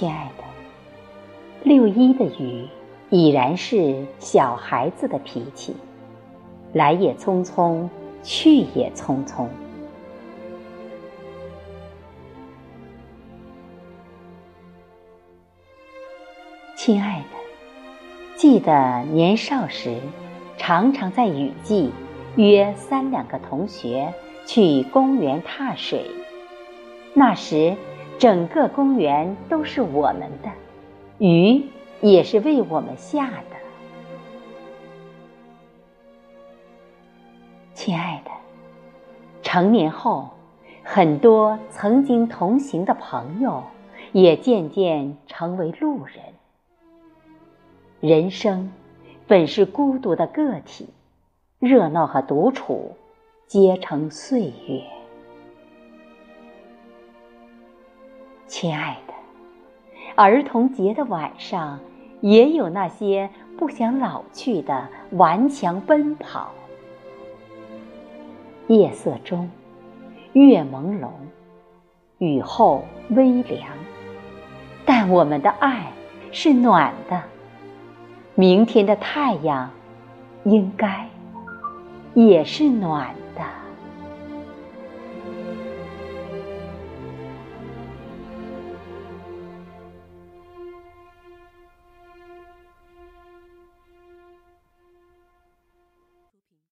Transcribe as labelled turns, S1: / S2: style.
S1: 亲爱的，六一的雨已然是小孩子的脾气，来也匆匆，去也匆匆。亲爱的，记得年少时，常常在雨季约三两个同学去公园踏水，那时。整个公园都是我们的，雨也是为我们下的。亲爱的，成年后，很多曾经同行的朋友也渐渐成为路人。人生本是孤独的个体，热闹和独处皆成岁月。亲爱的，儿童节的晚上，也有那些不想老去的顽强奔跑。夜色中，月朦胧，雨后微凉，但我们的爱是暖的。明天的太阳，应该也是暖。